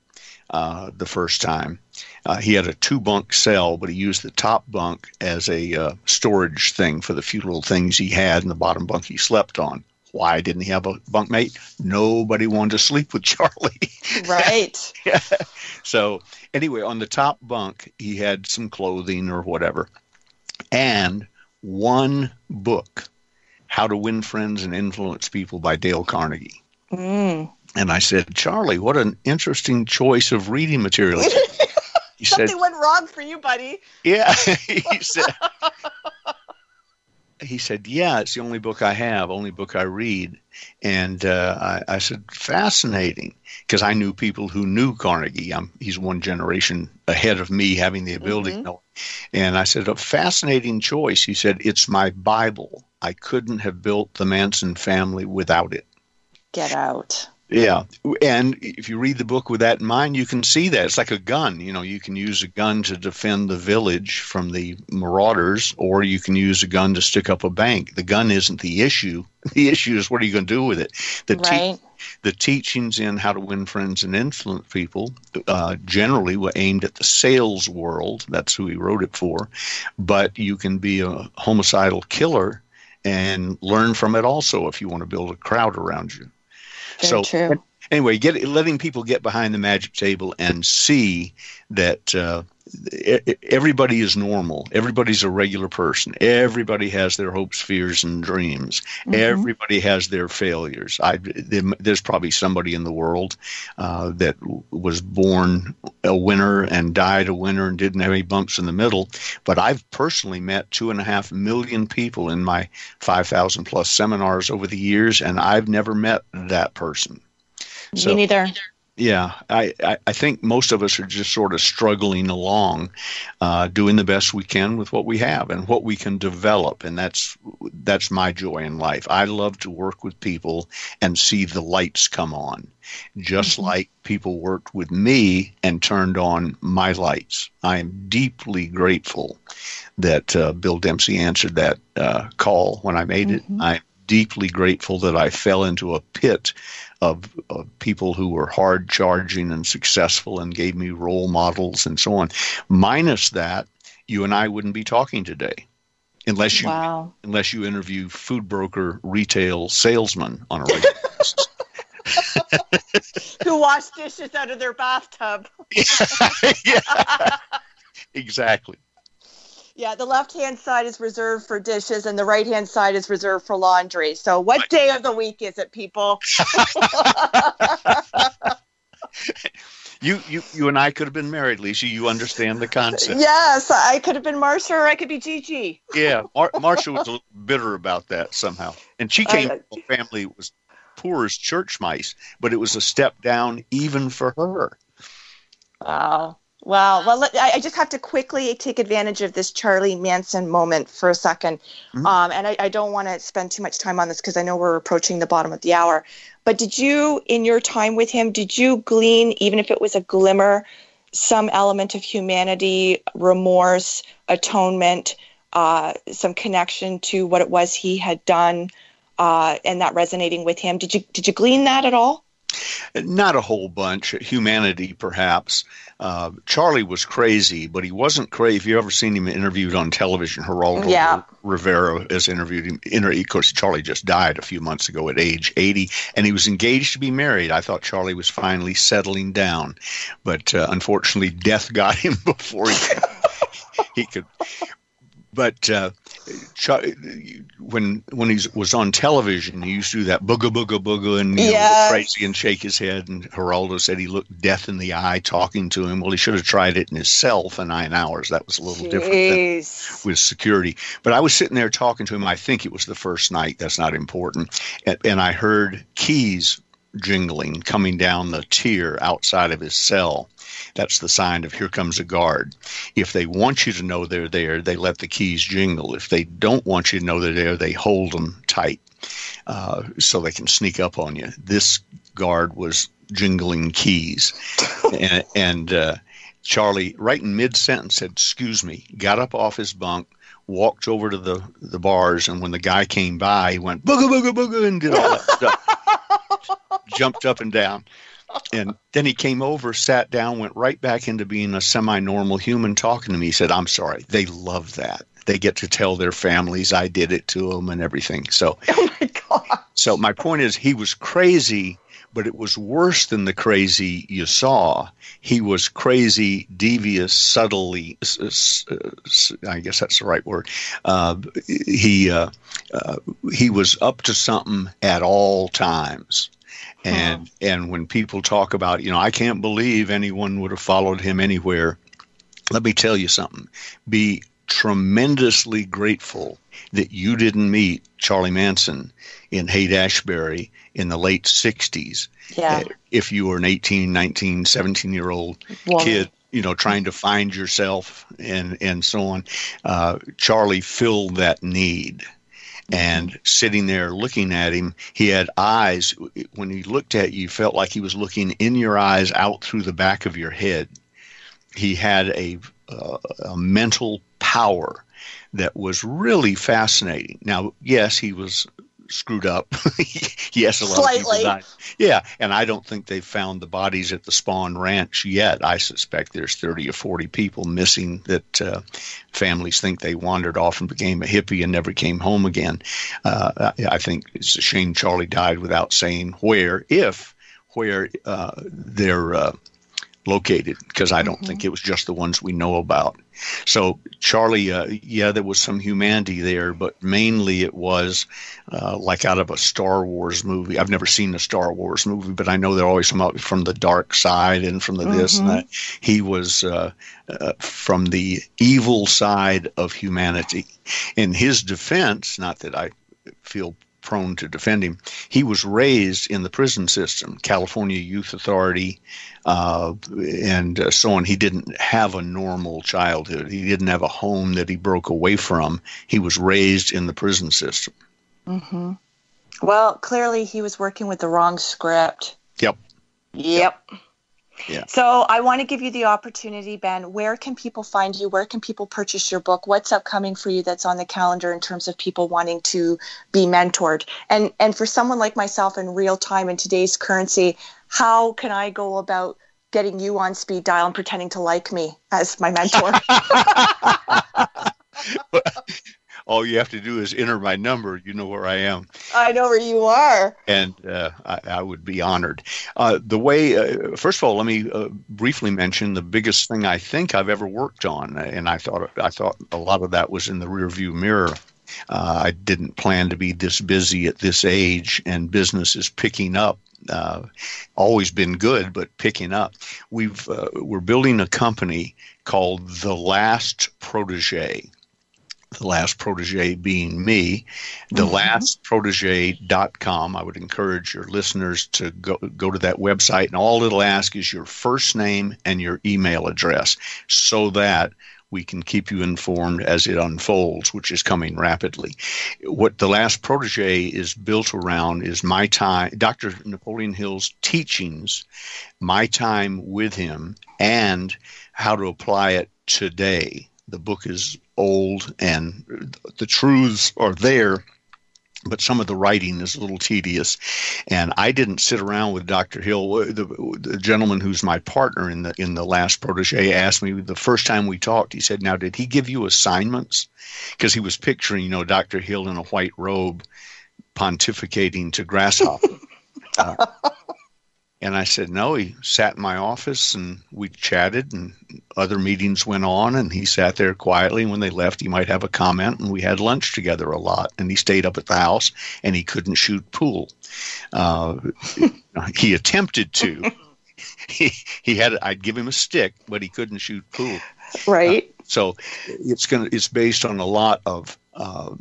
uh, the first time. Uh, he had a two bunk cell, but he used the top bunk as a uh, storage thing for the few little things he had, and the bottom bunk he slept on. Why didn't he have a bunkmate? Nobody wanted to sleep with [LAUGHS] Charlie. Right. [LAUGHS] So anyway, on the top bunk, he had some clothing or whatever, and one book, "How to Win Friends and Influence People" by Dale Carnegie. Mm. And I said, Charlie, what an interesting choice of reading material. [LAUGHS] He said, Something went wrong for you, buddy. Yeah. [LAUGHS] he said, he said, Yeah, it's the only book I have, only book I read. And uh, I, I said, Fascinating, because I knew people who knew Carnegie. I'm, he's one generation ahead of me, having the ability to know. And I said, A fascinating choice. He said, It's my Bible. I couldn't have built the Manson family without it. Get out. Yeah, and if you read the book with that in mind, you can see that it's like a gun. You know, you can use a gun to defend the village from the marauders, or you can use a gun to stick up a bank. The gun isn't the issue. [LAUGHS] The issue is what are you going to do with it. The te- the teachings in how to win friends and influence people uh, generally were aimed at the sales world. That's who he wrote it for. But you can be a homicidal killer and learn from it also if you want to build a crowd around you. Very true. Anyway, get letting people get behind the magic table and see that uh, everybody is normal. Everybody's a regular person. Everybody has their hopes, fears, and dreams. Everybody has their failures. I, there's probably somebody in the world uh, that was born a winner and died a winner and didn't have any bumps in the middle. But I've personally met two and a half million people in my 5,000 plus seminars over the years, and I've never met that person. So- Me neither. Yeah, I, I, I think most of us are just sort of struggling along, uh, doing the best we can with what we have and what we can develop, and that's that's my joy in life. I love to work with people and see the lights come on, just like people worked with me and turned on my lights. I am deeply grateful that uh, Bill Dempsey answered that uh, call when I made it. I'm deeply grateful that I fell into a pit of, of people who were hard charging and successful and gave me role models and so on. Minus that, you and I wouldn't be talking today. Unless you Wow. unless you interview food broker retail salesman on a regular [LAUGHS] basis. [LAUGHS] Who wash dishes out of their bathtub? [LAUGHS] yeah. exactly. Yeah, the left hand side is reserved for dishes and the right hand side is reserved for laundry. So, what day of the week is it, people? [LAUGHS] [LAUGHS] You you you and I could have been married, Lisa. You understand the concept. yes, I could have been Marsha or I could be Gigi. Yeah, Mar- Marcia was a little bitter about that somehow, and she came from a family that was poor as church mice, but it was a step down even for her. Wow. Wow. Well, let, I, I just have to quickly take advantage of this Charlie Manson moment for a 2nd Mhm. Um, and I, I don't want to spend too much time on this because I know we're approaching the bottom of the hour. But did you, in your time with him, did you glean, even if it was a glimmer, some element of humanity, remorse, atonement, uh, some connection to what it was he had done, uh, and that resonating with him? Did you did you glean that at all? Not a whole bunch. Humanity, perhaps. Uh, Charlie was crazy, but he wasn't crazy. If you ever seen him interviewed on television, Geraldo Yeah. Rivera has interviewed him. Inter- of course, Charlie just died a few months ago at age 80, and he was engaged to be married. I thought Charlie was finally settling down, but uh, unfortunately, death got him [LAUGHS] before he he could but uh, Char- when when he was on television, he used to do that booga booga booga and you know, Yes. look crazy and shake his head. And Geraldo said he looked death in the eye talking to him. Well, he should have tried it in his cell for nine hours. That was a little different than with security. But I was sitting there talking to him. I think it was the first night. That's not important. And, and I heard keys jingling coming down the tier outside of his cell. That's the sign of here comes a guard. If they want you to know they're there, they let the keys jingle. If they don't want you to know they're there, they hold them tight uh, so they can sneak up on you. This guard was jingling keys. [LAUGHS] and and uh, Charlie, right in mid sentence, said, Excuse me, got up off his bunk, walked over to the, the bars, and when the guy came by, he went booga booga booga and did all that stuff. [LAUGHS] Jumped up and down. And then he came over, sat down, went right back into being a semi-normal human, talking to me. He said, "I'm sorry." They love that. They get to tell their families I did it to them and everything. So, [LAUGHS] Oh my God. so my point is, he was crazy, but it was worse than the crazy you saw. He was crazy, devious, subtly, I guess that's the right word. Uh, he uh, uh, he was up to something at all times. And and when people talk about, you know, I can't believe anyone would have followed him anywhere. Let me tell you something. Be tremendously grateful that you didn't meet Charlie Manson in Haight Ashbury in the late 60s. Yeah. Uh, If you were an 18, 19, 17 year old kid, you know, trying to find yourself and, and so on, uh, Charlie filled that need. And sitting there looking at him, he had eyes. When he looked at you, felt like he was looking in your eyes out through the back of your head. He had a, uh, a mental power that was really fascinating. Now, yes, he was screwed up. [LAUGHS] yes, a lot of Slightly. people died. Yeah, and I don't think they've found the bodies at the Spahn Ranch yet. I suspect there's 30 or 40 people missing that uh, families think they wandered off and became a hippie and never came home again. Uh, I think it's a shame Charlie died without saying where, if where uh, they're uh, located, because I don't think it was just the ones we know about. So Charlie, uh, yeah, there was some humanity there, but mainly it was uh, like out of a Star Wars movie. I've never seen a Star Wars movie, but I know they're always from out- from the dark side and from the this and that. He was uh, uh, from the evil side of humanity. In his defense, not that I feel prone to defend him, he was raised in the prison system, California Youth Authority, uh, and uh, so on. He didn't have a normal childhood. He didn't have a home that he broke away from. He was raised in the prison system. hmm Well, clearly he was working with the wrong script. Yep. Yep. Yeah. So I want to give you the opportunity, Ben. Where can people find you? Where can people purchase your book? What's upcoming for you that's on the calendar in terms of people wanting to be mentored? And and for someone like myself in real time in today's currency, how can I go about getting you on speed dial and pretending to like me as my mentor? [LAUGHS] [LAUGHS] [LAUGHS] All you have to do is enter my number. You know where I am. I know where you are. and uh, I, I would be honored. Uh, the way, uh, first of all, let me uh, briefly mention the biggest thing I think I've ever worked on, and I thought I thought a lot of that was in the rearview mirror. Uh, I didn't plan to be this busy at this age, and business is picking up. Uh, always been good, but picking up. We've uh, we're building a company called The Last Protege the last protege being me, the mm-hmm. last protege.com. I would encourage your listeners to go, go to that website, and all it'll ask is your first name and your email address so that we can keep you informed as it unfolds, which is coming rapidly. What the last protege is built around is my time, Dr. Napoleon Hill's teachings, my time with him, and how to apply it today. The book is old and the truths are there, but some of the writing is a little tedious. And I didn't sit around with Dr. Hill. The, the gentleman who's my partner in the in the last protege asked me the first time we talked. He said, "Now, did he give you assignments?" Because he was picturing, you know, Dr. Hill in a white robe pontificating to grasshopper. [LAUGHS] Uh, and I said, no, he sat in my office and we chatted and other meetings went on and he sat there quietly. And when they left, he might have a comment and we had lunch together a lot. And he stayed up at the house and he couldn't shoot pool. Uh, [LAUGHS] he attempted to. [LAUGHS] he, he had, I'd give him a stick, but he couldn't shoot pool. Right. So it's going to, it's based on a lot of, uh,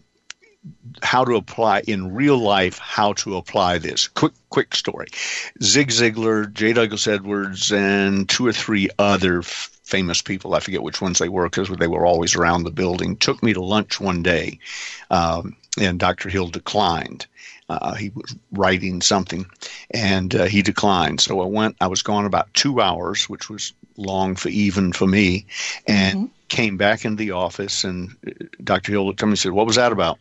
how to apply in real life how to apply this. Quick quick story. Zig ziglar j. Douglas edwards and two or three other f- famous people i forget which ones they were because they were always around the building took me to lunch one day um, and dr hill declined. Uh, he was writing something and uh, he declined. So i went i was gone about two hours which was long for even for me and came back into the office and uh, dr hill looked at me and said what was that about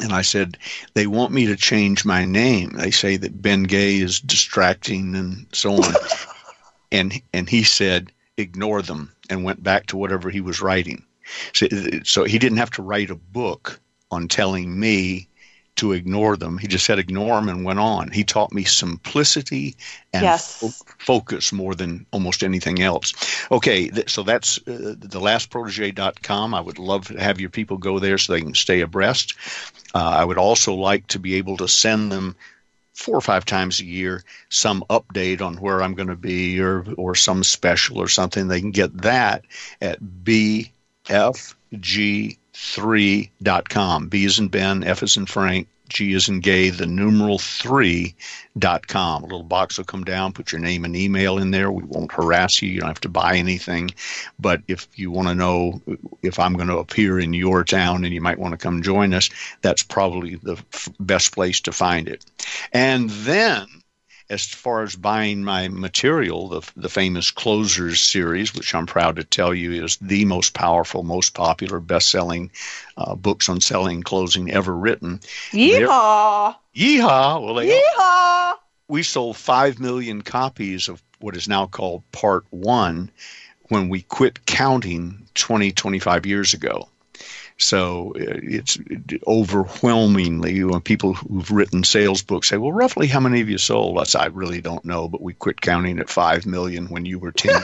And I said, they want me to change my name. They say that Ben Gay is distracting and so on. [LAUGHS] and and he said, ignore them, and went back to whatever he was writing. So, so he didn't have to write a book on telling me to ignore them. He just said ignore them and went on. He taught me simplicity and Yes. fo- focus more than almost anything else. Okay, th- so that's uh, thelastprotege.com. I would love to have your people go there so they can stay abreast. Uh, I would also like to be able to send them four or five times a year some update on where I'm going to be or or some special or something. They can get that at bfg3.com. B is in Ben, F is in Frank, G is in Gay, the numeral 3.com. A little box will come down, put your name and email in there. We won't harass you. You don't have to buy anything. But if you want to know if I'm going to appear in your town and you might want to come join us, that's probably the f- best place to find it. And then, as far as buying my material, the, the famous Closers series, which I'm proud to tell you is the most powerful, most popular, best selling uh, books on selling closing ever written. Yeehaw! Yeehaw! Well, they, Yeehaw! we sold 5 million copies of what is now called Part 1 when we quit counting 20, 25 years ago. So uh, it's overwhelmingly when people who've written sales books say, "Well, roughly how many of you sold?" I say, "I really don't know, but we quit counting at five million when you were ten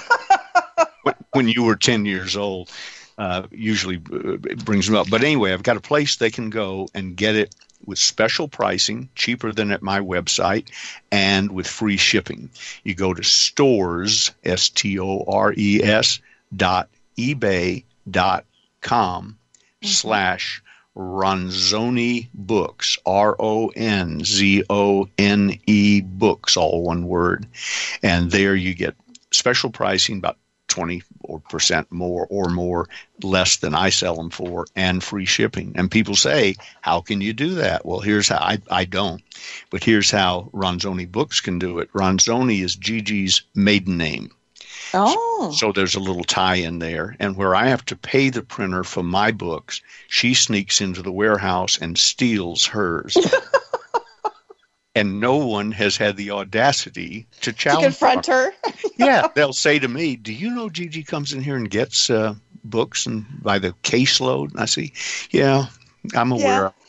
[LAUGHS] when- you were ten years old." Uh, usually uh, it brings them up. But anyway, I've got a place they can go and get it with special pricing, cheaper than at my website, and with free shipping. You go to stores, S T O R E S, dot ebay dot com Mm-hmm. slash Ronzone Books, R O N Z O N E Books, all one word. And there you get special pricing, about 20 or percent more or more less than I sell them for, and free shipping. And people say, How can you do that? Well, here's how I, I don't, but here's how Ronzone Books can do it. Ronzone is Gigi's maiden name. Oh. So there's a little tie in there. And where I have to pay the printer for my books, she sneaks into the warehouse and steals hers. [LAUGHS] and no one has had the audacity to to challenge confront her. [LAUGHS] yeah, they'll say to me, "Do you know Gigi comes in here and gets uh, books and by the caseload?" And I say, "Yeah, I'm aware." [LAUGHS]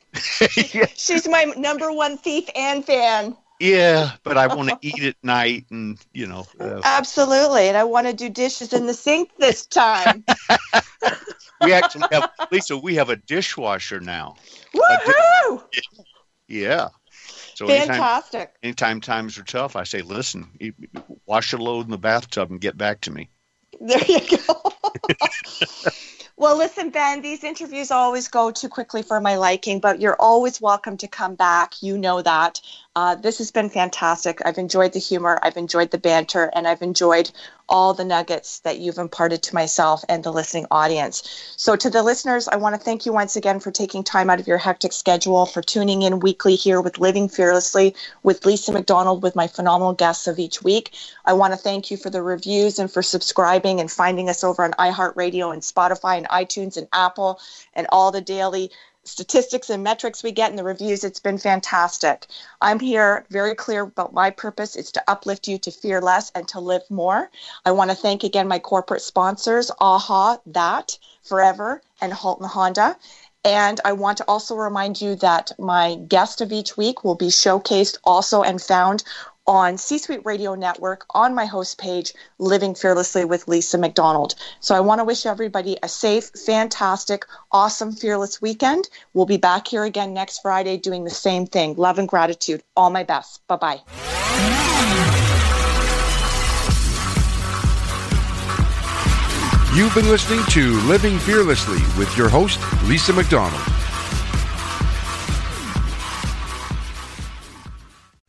Yeah, She's my number one thief and fan. Yeah, but I want to [LAUGHS] eat at night, and you know, uh, Absolutely. And I want to do dishes in the sink this time. [LAUGHS] we actually have Lisa. We have a dishwasher now. Woohoo! Yeah. So Fantastic. anytime times are tough, I say, "Listen, you- wash a load in the bathtub and get back to me." [LAUGHS] There you go. well, listen, Ben, these interviews always go too quickly for my liking, but you're always welcome to come back. You know that. Uh, this has been fantastic. I've enjoyed the humor, I've enjoyed the banter, and I've enjoyed all the nuggets that you've imparted to myself and the listening audience. So, to the listeners, I want to thank you once again for taking time out of your hectic schedule, for tuning in weekly here with Living Fearlessly with Lisa McDonald, with my phenomenal guests of each week. I want to thank you for the reviews and for subscribing and finding us over on iHeartRadio and Spotify and iTunes and Apple and all the daily statistics and metrics we get in the reviews. It's been fantastic. I'm here very clear about my purpose. is to uplift you to fear less and to live more. I want to thank again my corporate sponsors, AHA, That, Forever, and Halton Honda. And I want to also remind you that my guest of each week will be showcased also and found on C Suite Radio Network on my host page, Living Fearlessly with Lisa McDonald. So I want to wish everybody a safe, fantastic, awesome, fearless weekend. We'll be back here again next Friday doing the same thing. Love and gratitude. All my best. Bye bye. You've been listening to Living Fearlessly with your host, Lisa McDonald.